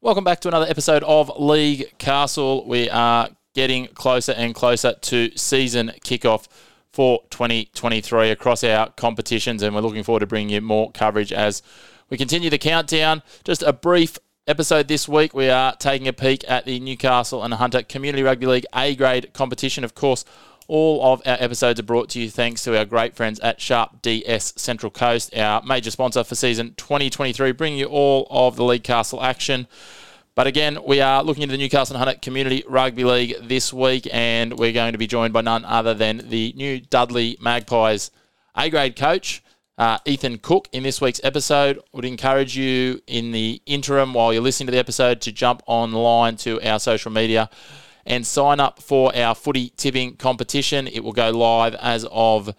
Welcome back to another episode of League Castle. We are getting closer and closer to season kickoff for 2023 across our competitions, and we're looking forward to bringing you more coverage as we continue the countdown. Just a brief episode this week. We are taking a peek at the Newcastle and Hunter Community Rugby League A grade competition. Of course, all of our episodes are brought to you thanks to our great friends at Sharp DS Central Coast, our major sponsor for season 2023, bringing you all of the League Castle action. But again, we are looking into the Newcastle Hunter Community Rugby League this week, and we're going to be joined by none other than the new Dudley Magpies A grade coach, uh, Ethan Cook, in this week's episode. Would encourage you in the interim while you're listening to the episode to jump online to our social media and sign up for our footy tipping competition. It will go live as of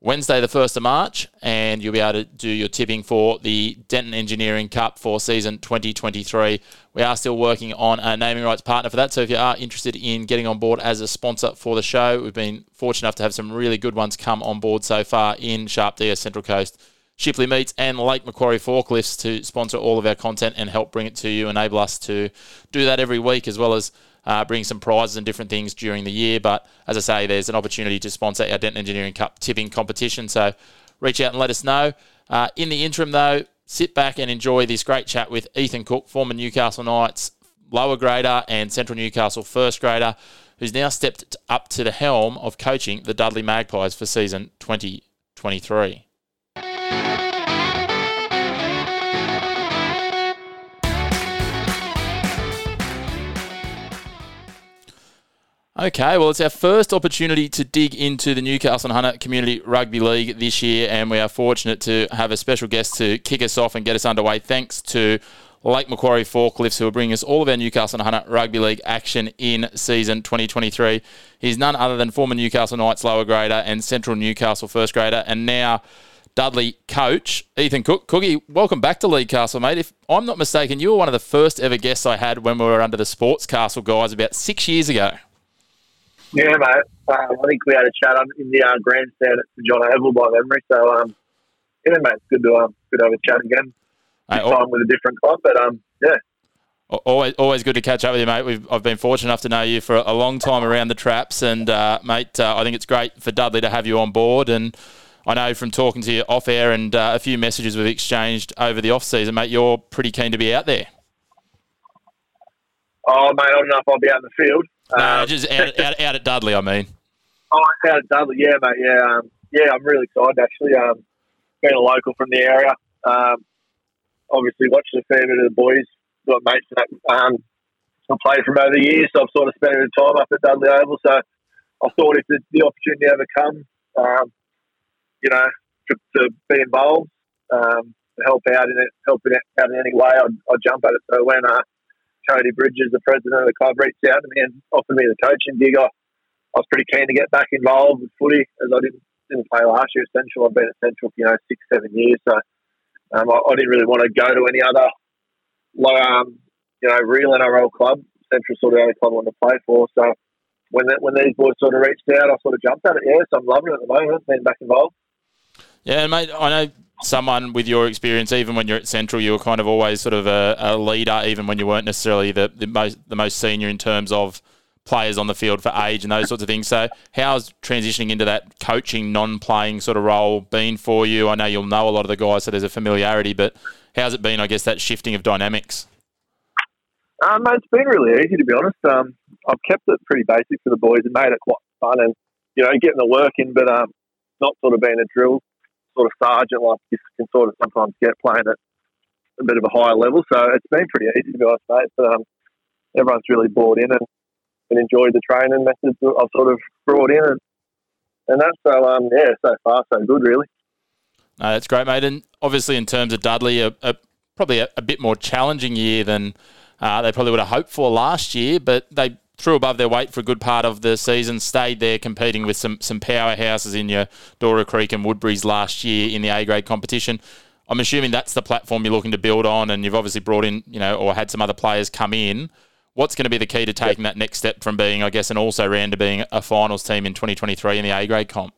Wednesday, the 1st of March, and you'll be able to do your tipping for the Denton Engineering Cup for season 2023. We are still working on a naming rights partner for that, so if you are interested in getting on board as a sponsor for the show, we've been fortunate enough to have some really good ones come on board so far in Sharp DS Central Coast. Shipley Meats and Lake Macquarie Forklifts to sponsor all of our content and help bring it to you, enable us to do that every week as well as uh, bring some prizes and different things during the year. But as I say, there's an opportunity to sponsor our Denton Engineering Cup tipping competition. So reach out and let us know. Uh, in the interim, though, sit back and enjoy this great chat with Ethan Cook, former Newcastle Knights lower grader and Central Newcastle first grader, who's now stepped up to the helm of coaching the Dudley Magpies for season 2023. Okay, well, it's our first opportunity to dig into the Newcastle Hunter Community Rugby League this year, and we are fortunate to have a special guest to kick us off and get us underway. Thanks to Lake Macquarie Forklifts, who are bringing us all of our Newcastle Hunter Rugby League action in season 2023. He's none other than former Newcastle Knights lower grader and Central Newcastle first grader, and now Dudley coach Ethan Cook. Cookie, welcome back to League Castle, mate. If I'm not mistaken, you were one of the first ever guests I had when we were under the Sports Castle guys about six years ago. Yeah, mate. Um, I think we had a chat on in the uh, grandstand at St John Oval by memory. So, um, yeah, mate, it's good to um, good to have a chat again. This Hey, time with a different club, but um, yeah, Always, always good to catch up with you, mate. We've, I've been fortunate enough to know you for a long time around the traps, and uh, mate, uh, I think it's great for Dudley to have you on board. And I know from talking to you off air and uh, a few messages we've exchanged over the off season, mate, you're pretty keen to be out there. oh mate, I don't know if I'll be out in the field. No, Um, just out, out, out at Dudley, I mean. Oh, out at Dudley, yeah, mate, yeah, um, yeah. I'm really excited actually. Um, being a local from the area, um, obviously watching a fair bit of the boys. Got mates that um, I've played from over the years, so I've sort of spent a bit of time up at Dudley Oval. So I thought if the, the opportunity ever come, um, you know, to, to be involved, um, to help out in it, help it out in any way, I'd, I'd jump at it. So when uh, Cody Bridges, the president of the club, reached out to me and offered me the coaching gig, I, I was pretty keen to get back involved with footy as I didn't didn't play last year at Central. I've been at Central for you know six seven years, so um, I, I didn't really want to go to any other low, um, you know real NRL club. Central sort of only club I wanted to play for. So when the, when these boys sort of reached out, I sort of jumped at it. Yeah, so I'm loving it at the moment. Being back involved. Yeah, and mate, I know someone with your experience, even when you're at Central, you were kind of always sort of a, a leader, even when you weren't necessarily the, the most the most senior in terms of players on the field for age and those sorts of things. So, how's transitioning into that coaching, non-playing sort of role been for you? I know you'll know a lot of the guys, so there's a familiarity, but how's it been? I guess that shifting of dynamics. Um, it's been really easy to be honest. Um, I've kept it pretty basic for the boys and made it quite fun, and you know, getting the work in, but um, not sort of being a drill sort of sergeant like you can sort of sometimes get playing at a bit of a higher level. So it's been pretty easy to be honest, mate. But um, everyone's really bought in and, and enjoyed the training methods I've sort of brought in, and and that's so um, yeah, so far so good, really. No, that's great, mate. And obviously, in terms of Dudley, a, a, probably a, a bit more challenging year than uh, they probably would have hoped for last year, but they threw above their weight for a good part of the season, stayed there competing with some some powerhouses in your Dora Creek and Woodberry's last year in the A grade competition. I'm assuming that's the platform you're looking to build on, and you've obviously brought in, you know, or had some other players come in. What's going to be the key to taking that next step from being, I guess, an also ran to being a finals team in 2023 in the A grade comp?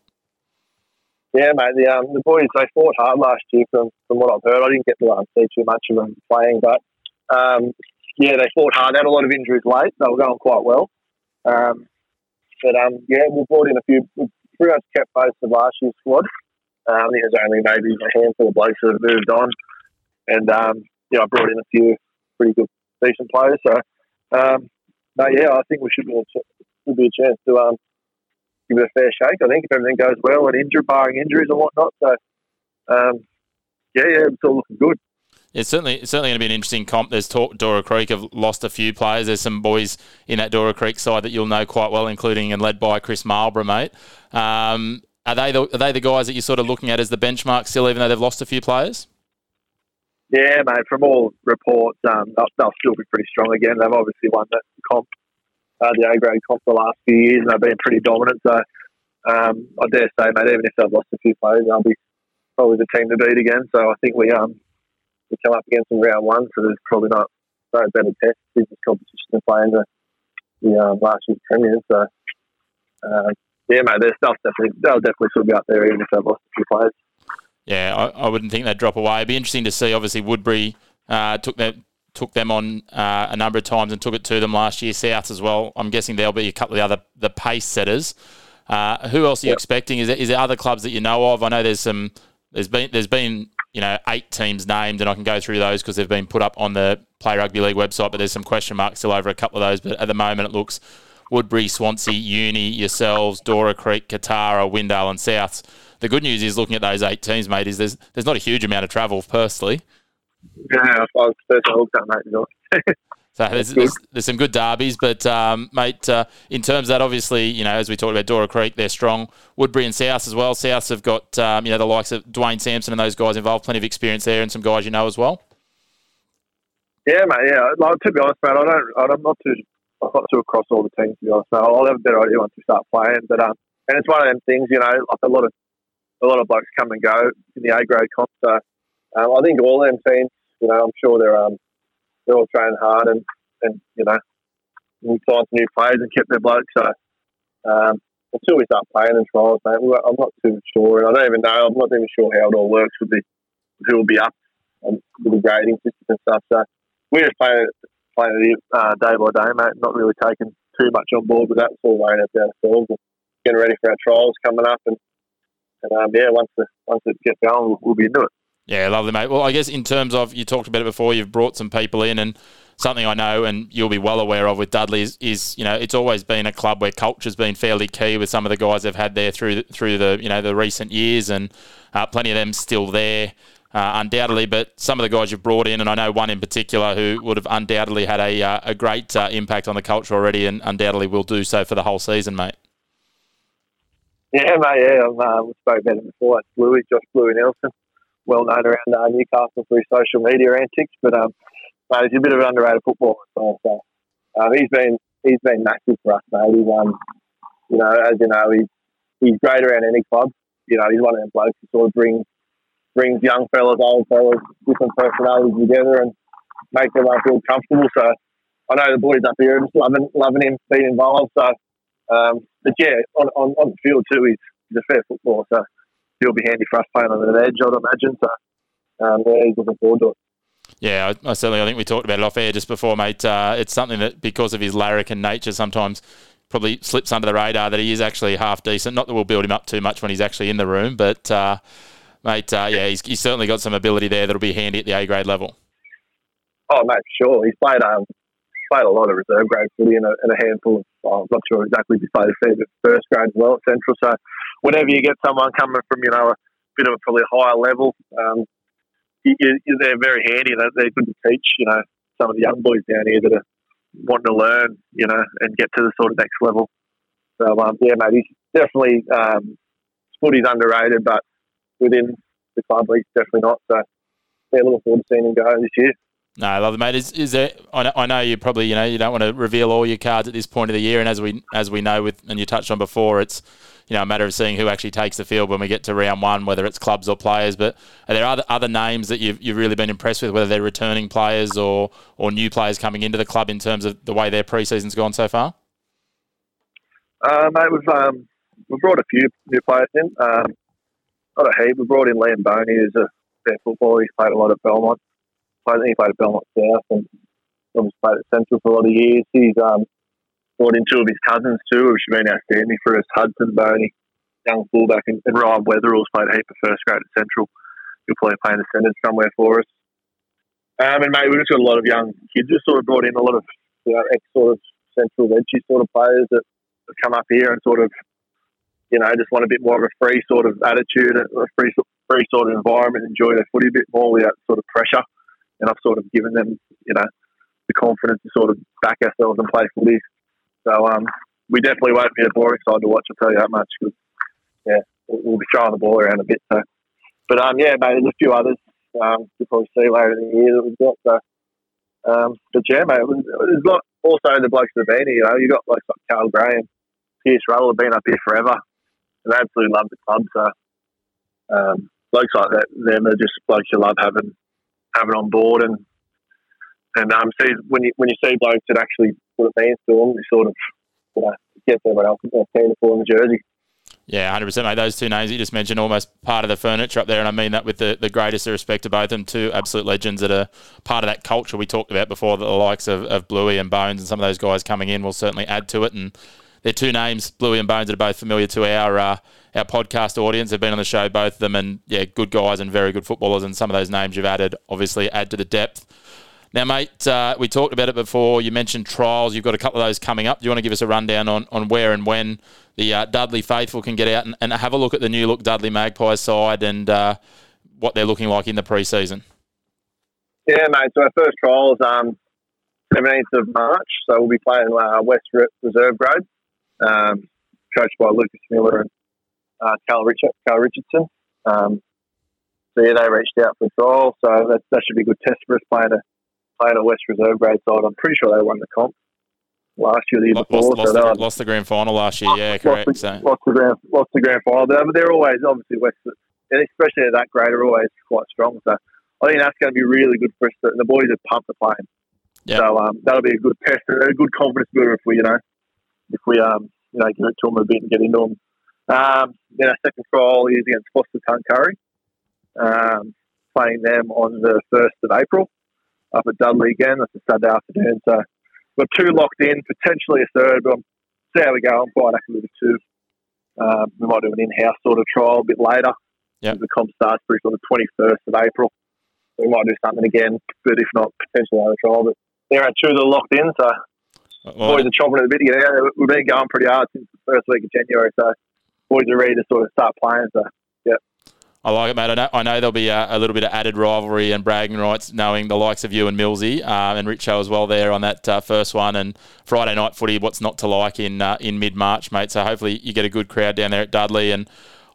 Yeah, mate. The um, the boys they fought hard last year. From from what I've heard, I didn't get to um, see too much of them playing, but um, yeah, they fought hard. They had a lot of injuries late. They were going quite well. Um, but um, yeah, we brought in a few. We pretty much kept most of last year's squad. Um, I think there's only maybe a handful of blokes that have moved on, and um, yeah, I brought in a few pretty good, decent players. So, um, but yeah, I think we should be a, should be a chance to um, give it a fair shake. I think if everything goes well and injury, barring injuries and whatnot. So, um, yeah, yeah, it's all looking good. It's certainly it's certainly going to be an interesting comp. There's talk Dora Creek have lost a few players. There's some boys in that Dora Creek side that you'll know quite well, including and led by Chris Marlborough, mate. Um, are they the, are they the guys that you're sort of looking at as the benchmark still, even though they've lost a few players? Yeah, mate. From all reports, um, they'll, they'll, still be pretty strong again. They've obviously won the comp, uh, the A grade comp the last few years, and they've been pretty dominant. So um, I dare say, mate, even if they've lost a few players, they'll be probably the team to beat again. So I think we um we come up against in round one, so there's probably not no better test business competition than playing the, the um, last year's premiers. So uh, yeah, mate, their stuff definitely they'll definitely still be up there even if they've lost a few players. Yeah, I, I wouldn't think they'd drop away. It'd be interesting to see. Obviously, Woodberry uh, took them took them on uh, a number of times and took it to them last year. South as well. I'm guessing there'll be a couple of the other the pace setters. Uh, who else are you yep. expecting? Is there, is there other clubs that you know of? I know there's some. There's been there's been you know eight teams named, and I can go through those because they've been put up on the Play Rugby League website. But there's some question marks still over a couple of those. But at the moment, it looks Woodberry, Swansea, Uni, yourselves, Dora Creek, Kotara, Windale, and Souths. The good news is looking at those eight teams, mate, is there's there's not a huge amount of travel personally. Yeah, I was personally hooked mate. So there's, there's, there's, some good derbies, but um, mate, uh, in terms of that, obviously, you know, as we talked about Dora Creek, they're strong. Woodberry and South as well. South have got um, you know the likes of Dwayne Sampson and those guys involved, plenty of experience there, and some guys you know as well. Yeah, mate. Yeah, like, to be honest, mate, I don't. I'm not too. I'm not too across all the teams. To be honest, mate. I'll have a better idea once we start playing. But um, and it's one of them things, you know, like a lot of a lot of blokes come and go in the A grade comp. So um, I think all them teams, you know, I'm sure they're um they're all training hard and and you know we signed some new players and kept their blokes. So um, until we start playing in trials, mate, I'm not too sure, and I don't even know. I'm not even sure how it all works with the who will be up and with the grading system and stuff. So we're just playing playing it uh, day by day, mate. Not really taking too much on board with that. It's all weighing ourselves and getting ready for our trials coming up, and, and um, yeah, once the, once it gets going, we'll, we'll be into it. Yeah, lovely, mate. Well, I guess in terms of you talked about it before, you've brought some people in and something I know and you'll be well aware of with Dudley is, is, you know it's always been a club where culture's been fairly key with some of the guys they've had there through the, through the you know the recent years and uh, plenty of them still there. Uh, undoubtedly, but some of the guys you've brought in, and I know one in particular who would have undoubtedly had a, uh, a great uh, impact on the culture already, and undoubtedly will do so for the whole season, mate. Yeah, mate. Yeah, I've um, spoke about it before. It's Bluey, Josh Bluey Nelson, well known around uh, Newcastle through social media antics, but um, mate, he's a bit of an underrated footballer. So, um, he's been he's been massive for us, mate. He's um, you know, as you know, he's he's great around any club. You know, he's one of them blokes who sort of brings brings young fellas, old fellas, different personalities together and make them feel comfortable. So I know the boys up here are just loving loving him being involved. So, um, but yeah, on, on, on the field too, he's, he's a fair footballer. So he'll be handy for us playing on an edge, I'd imagine. So um, yeah, he's looking forward to it. Yeah, I, I, certainly. I think we talked about it off air just before, mate. Uh, it's something that, because of his larrikin nature, sometimes probably slips under the radar that he is actually half decent. Not that we'll build him up too much when he's actually in the room, but uh, mate, uh, yeah, he's, he's, certainly got some ability there that'll be handy at the A grade level. Oh, mate, sure. He's played um, played a lot of reserve grade footy and a, and a handful of. Oh, I'm not sure exactly if he's played a fair bit first grade as well at Central. So, whenever you get someone coming from you know a bit of a probably higher level, um, you, you, they're very handy. They're, they're good to teach, you know, some of the young boys down here that are wanting to learn, you know, and get to the sort of next level. So, um, yeah, mate, he's definitely, um, footy's underrated, but within the club, he's definitely not. So, yeah, looking forward to seeing him go this year. No, I love it, mate. Is, is there? I know, you probably you know you don't want to reveal all your cards at this point of the year, and as we as we know with and you touched on before, it's you know a matter of seeing who actually takes the field when we get to round one, whether it's clubs or players. But are there other other names that you've you've really been impressed with, whether they're returning players or or new players coming into the club in terms of the way their preseason's gone so far? Uh, mate, we've um, we've brought a few new players in. Um, not a heap. We brought in Liam Boney, who's a fair footballer. He's played a lot at Belmont. Think he played at Belmont South and obviously played at Central for a lot of years. He's um, brought in two of his cousins too, which have been outstanding for us. Hudson Boney, young fullback, and, and Ryan Weatherall's played a heap of first grade at Central. He'll probably play in the centres somewhere for us. Um, and mate, we've just got a lot of young kids. Just sort of brought in a lot of you know, ex sort of Central Veggie sort of players that have come up here and sort of you know, just want a bit more of a free sort of attitude, a free, free sort of environment, enjoy their footy a bit more without sort of pressure. And I've sort of given them, you know, the confidence to sort of back ourselves and play for this. So um, we definitely won't be a boring side to watch. I'll tell you that much. Cause, yeah, we'll be throwing the ball around a bit. So, but um, yeah, mate, there's a few others um, you'll probably see later in the year that we've got. So, um, but yeah, mate, there's not also the blokes that have been here. You know, you've got like Carl Graham, Pierce Ruddle have been up here forever and I absolutely love the club. So um, blokes like that, them are just blokes you love having having on board, and and um, see when you when you see blokes that actually put it means to them, you sort of you know gets everyone else to pull in the jersey. Yeah, 100%, mate. Those two names you just mentioned, almost part of the furniture up there, and I mean that with the, the greatest respect to both of them, two absolute legends that are part of that culture we talked about before, That the likes of, of Bluey and Bones and some of those guys coming in will certainly add to it. And they're two names, Bluey and Bones, that are both familiar to our uh, our podcast audience. They've been on the show, both of them, and yeah, good guys and very good footballers. And some of those names you've added obviously add to the depth. Now, mate, uh, we talked about it before. You mentioned trials. You've got a couple of those coming up. Do you want to give us a rundown on, on where and when the uh, Dudley faithful can get out and, and, have a look at the new look Dudley Magpies side and uh, what they're looking like in the preseason? Yeah, mate. So our first trial is um, 17th of March. So we'll be playing uh, West Reserve Grade um, coached by Lucas Miller and uh, Carl, Richard, Carl Richardson. Um, so yeah, they reached out for trial, so that, that should be a good test for us playing a playing a West Reserve grade side. I'm pretty sure they won the comp last year, the year lost, before. Lost, so the, lost the grand final last year, yeah, correct. Lost the, so. lost the grand, lost the grand final, but they're always obviously West, and especially at that grade, are always quite strong. So I think that's going to be really good for us. The boys are pumped to play. Yep. So um, that'll be a good test, a good confidence builder if we, you know, if we um, you know, give it to them a bit and get into them. Um, then our second trial is against Forster Tuncurry, um, playing them on the 1st of April up at Dudley again. That's a Saturday afternoon. So we've got two locked in, potentially a third, but see how we go. I'm quite happy with the two. Um, we might do an in-house sort of trial a bit later. Yep. The comp starts pretty on the 21st of April. We might do something again, but if not, potentially another trial. But there are two that are locked in, so well, boys are chopping at the bit. Yeah, we've been going pretty hard since the first week of January, so boys are ready to sort of start playing. So, yeah. I like it, mate. I know, I know there'll be a, a, little bit of added rivalry and bragging rights, knowing the likes of you and Millsy uh, and Richo as well there on that uh, first one. And Friday night footy, what's not to like in uh, in mid March, mate. So hopefully you get a good crowd down there at Dudley. And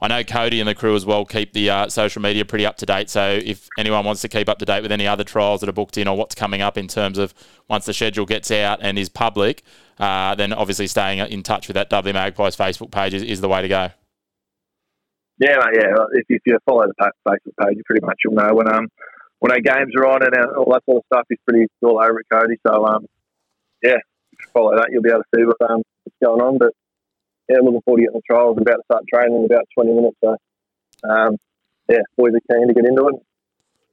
I know Cody and the crew as well keep the uh, social media pretty up to date. So if anyone wants to keep up to date with any other trials that are booked in or what's coming up in terms of once the schedule gets out and is public, uh, then obviously staying in touch with that Dudley Magpies Facebook page is, is the way to go. Yeah, mate, yeah. If, if you follow the Facebook page, you pretty much will know when um when our games are on and all that sort of stuff. He's pretty all over Cody. So um yeah, follow that, you'll be able to see what um what's going on. But yeah, looking forward to getting the trials. About to start training in about 20 minutes. So, um, yeah, boys are keen to get into it.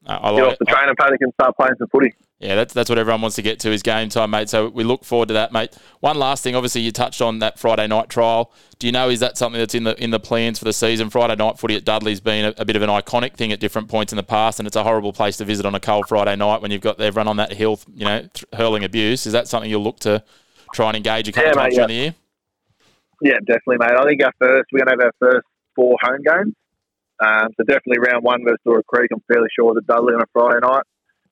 Uh, I like get off the training paddock and start playing some footy. Yeah, that's that's what everyone wants to get to is game time, mate. So we look forward to that, mate. One last thing, obviously you touched on that Friday night trial. Do you know is that something that's in the in the plans for the season? Friday night footy at Dudley's been a, a, bit of an iconic thing at different points in the past, and it's a horrible place to visit on a cold Friday night when you've got everyone on that hill, you know, th- hurling abuse. Is that something you'll look to try and engage a couple yeah, times mate, during yeah. the year? Yeah, definitely, mate. I think our first we're going to have our first four home games. Um, so definitely round one versus Dora Creek. I'm fairly sure that Dudley on a Friday night.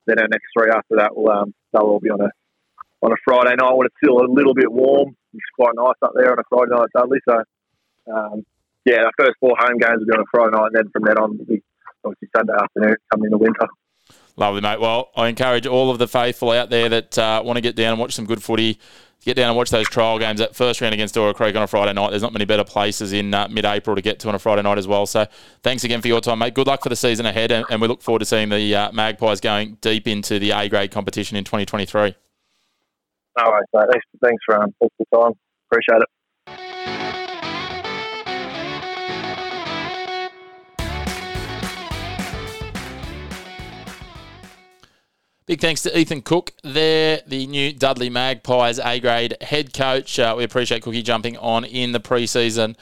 Then our next three after that will um, they'll all be on a on a Friday night when it's still a little bit warm. It's quite nice up there on a Friday night at Dudley. So um, yeah, our first four home games will be on a Friday night, and then from then on, we obviously Sunday afternoon coming in the winter. Lovely, mate. Well, I encourage all of the faithful out there that uh, want to get down and watch some good footy. Get down and watch those trial games. That first round against Dora Creek on a Friday night. There's not many better places in uh, mid-April to get to on a Friday night as well. So, thanks again for your time, mate. Good luck for the season ahead, and, and we look forward to seeing the uh, Magpies going deep into the A grade competition in 2023. All right, mate. Thanks, thanks for um, thanks for the time. Appreciate it. Big thanks to Ethan Cook there, the new Dudley Magpies A grade head coach. Uh, we appreciate Cookie jumping on in the preseason.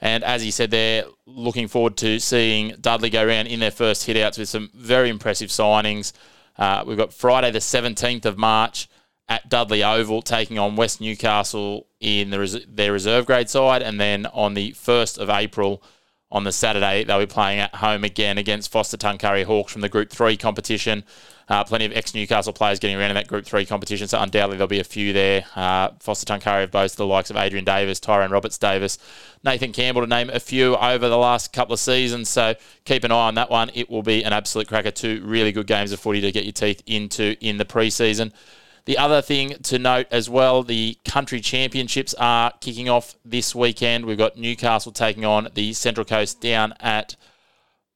And as he said there, looking forward to seeing Dudley go around in their first hitouts with some very impressive signings. Uh, we've got Friday, the 17th of March at Dudley Oval, taking on West Newcastle in the res- their reserve grade side. And then on the 1st of April, on the Saturday, they'll be playing at home again against Forster Tuncurry Hawks from the Group 3 competition. Uh, plenty of ex Newcastle players getting around in that Group 3 competition, so undoubtedly there'll be a few there. Uh, Forster Tuncurry have boasted the likes of Adrian Davis, Tyrone Roberts Davis, Nathan Campbell, to name a few over the last couple of seasons. So keep an eye on that one. It will be an absolute cracker. Two really good games of footy to get your teeth into in the preseason. The other thing to note as well, the country championships are kicking off this weekend. We've got Newcastle taking on the Central Coast down at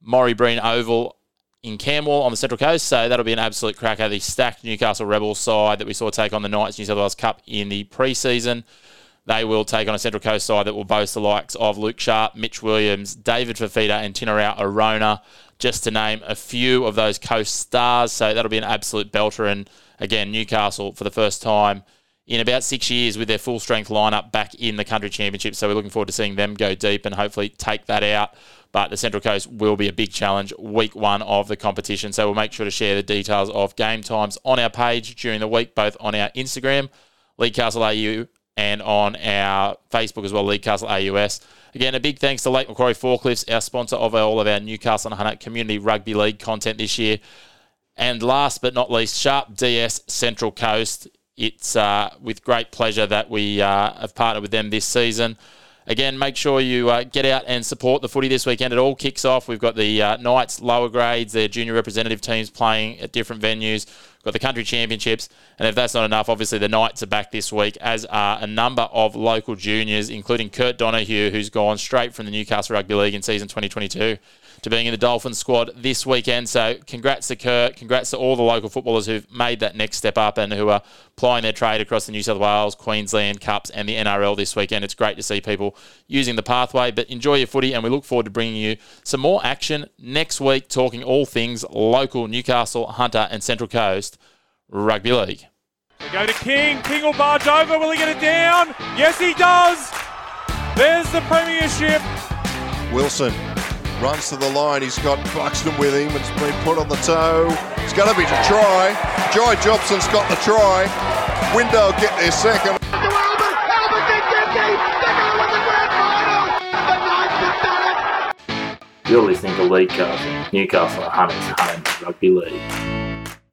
Morrie Breen Oval in Camberwell on the Central Coast. So that'll be an absolute cracker. The stacked Newcastle Rebels side that we saw take on the Knights New South Wales Cup in the preseason. They will take on a Central Coast side that will boast the likes of Luke Sharp, Mitch Williams, David Fifita, and Tinirau Arona, just to name a few of those Coast stars. So that'll be an absolute belter. And again, Newcastle for the first time in about six years with their full strength lineup back in the country championship. So we're looking forward to seeing them go deep and hopefully take that out. But the Central Coast will be a big challenge week one of the competition. So we'll make sure to share the details of game times on our page during the week, both on our Instagram, League Castle AU, and on our Facebook as well, League Castle AUS. Again, a big thanks to Lake Macquarie Forklifts, our sponsor of all of our Newcastle and Hunter Community Rugby League content this year. And last but not least, Sharp DS Central Coast. It's uh, with great pleasure that we uh, have partnered with them this season. Again, make sure you uh, get out and support the footy this weekend. It all kicks off. We've got the uh, Knights lower grades, their junior representative teams playing at different venues. We've got the country championships. And if that's not enough, obviously the Knights are back this week, as are a number of local juniors, including Kurt Donoghoe, who's gone straight from the Newcastle Rugby League in season 2022 to being in the Dolphins squad this weekend. So congrats to Kurt. Congrats to all the local footballers who've made that next step up and who are plying their trade across the New South Wales, Queensland Cups and the NRL this weekend. It's great to see people using the pathway, but enjoy your footy and we look forward to bringing you some more action next week talking all things local Newcastle, Hunter and Central Coast Rugby League. We go to King. King will barge over. Will he get it down? Yes, he does. There's the premiership. Wilson runs to the line. He's got Buxton with him. It's been put on the toe. It's going to be a try. Joy Jobson's got the try. Window get their second. You're listening to League Castle, Newcastle Hunters Hunt Rugby League.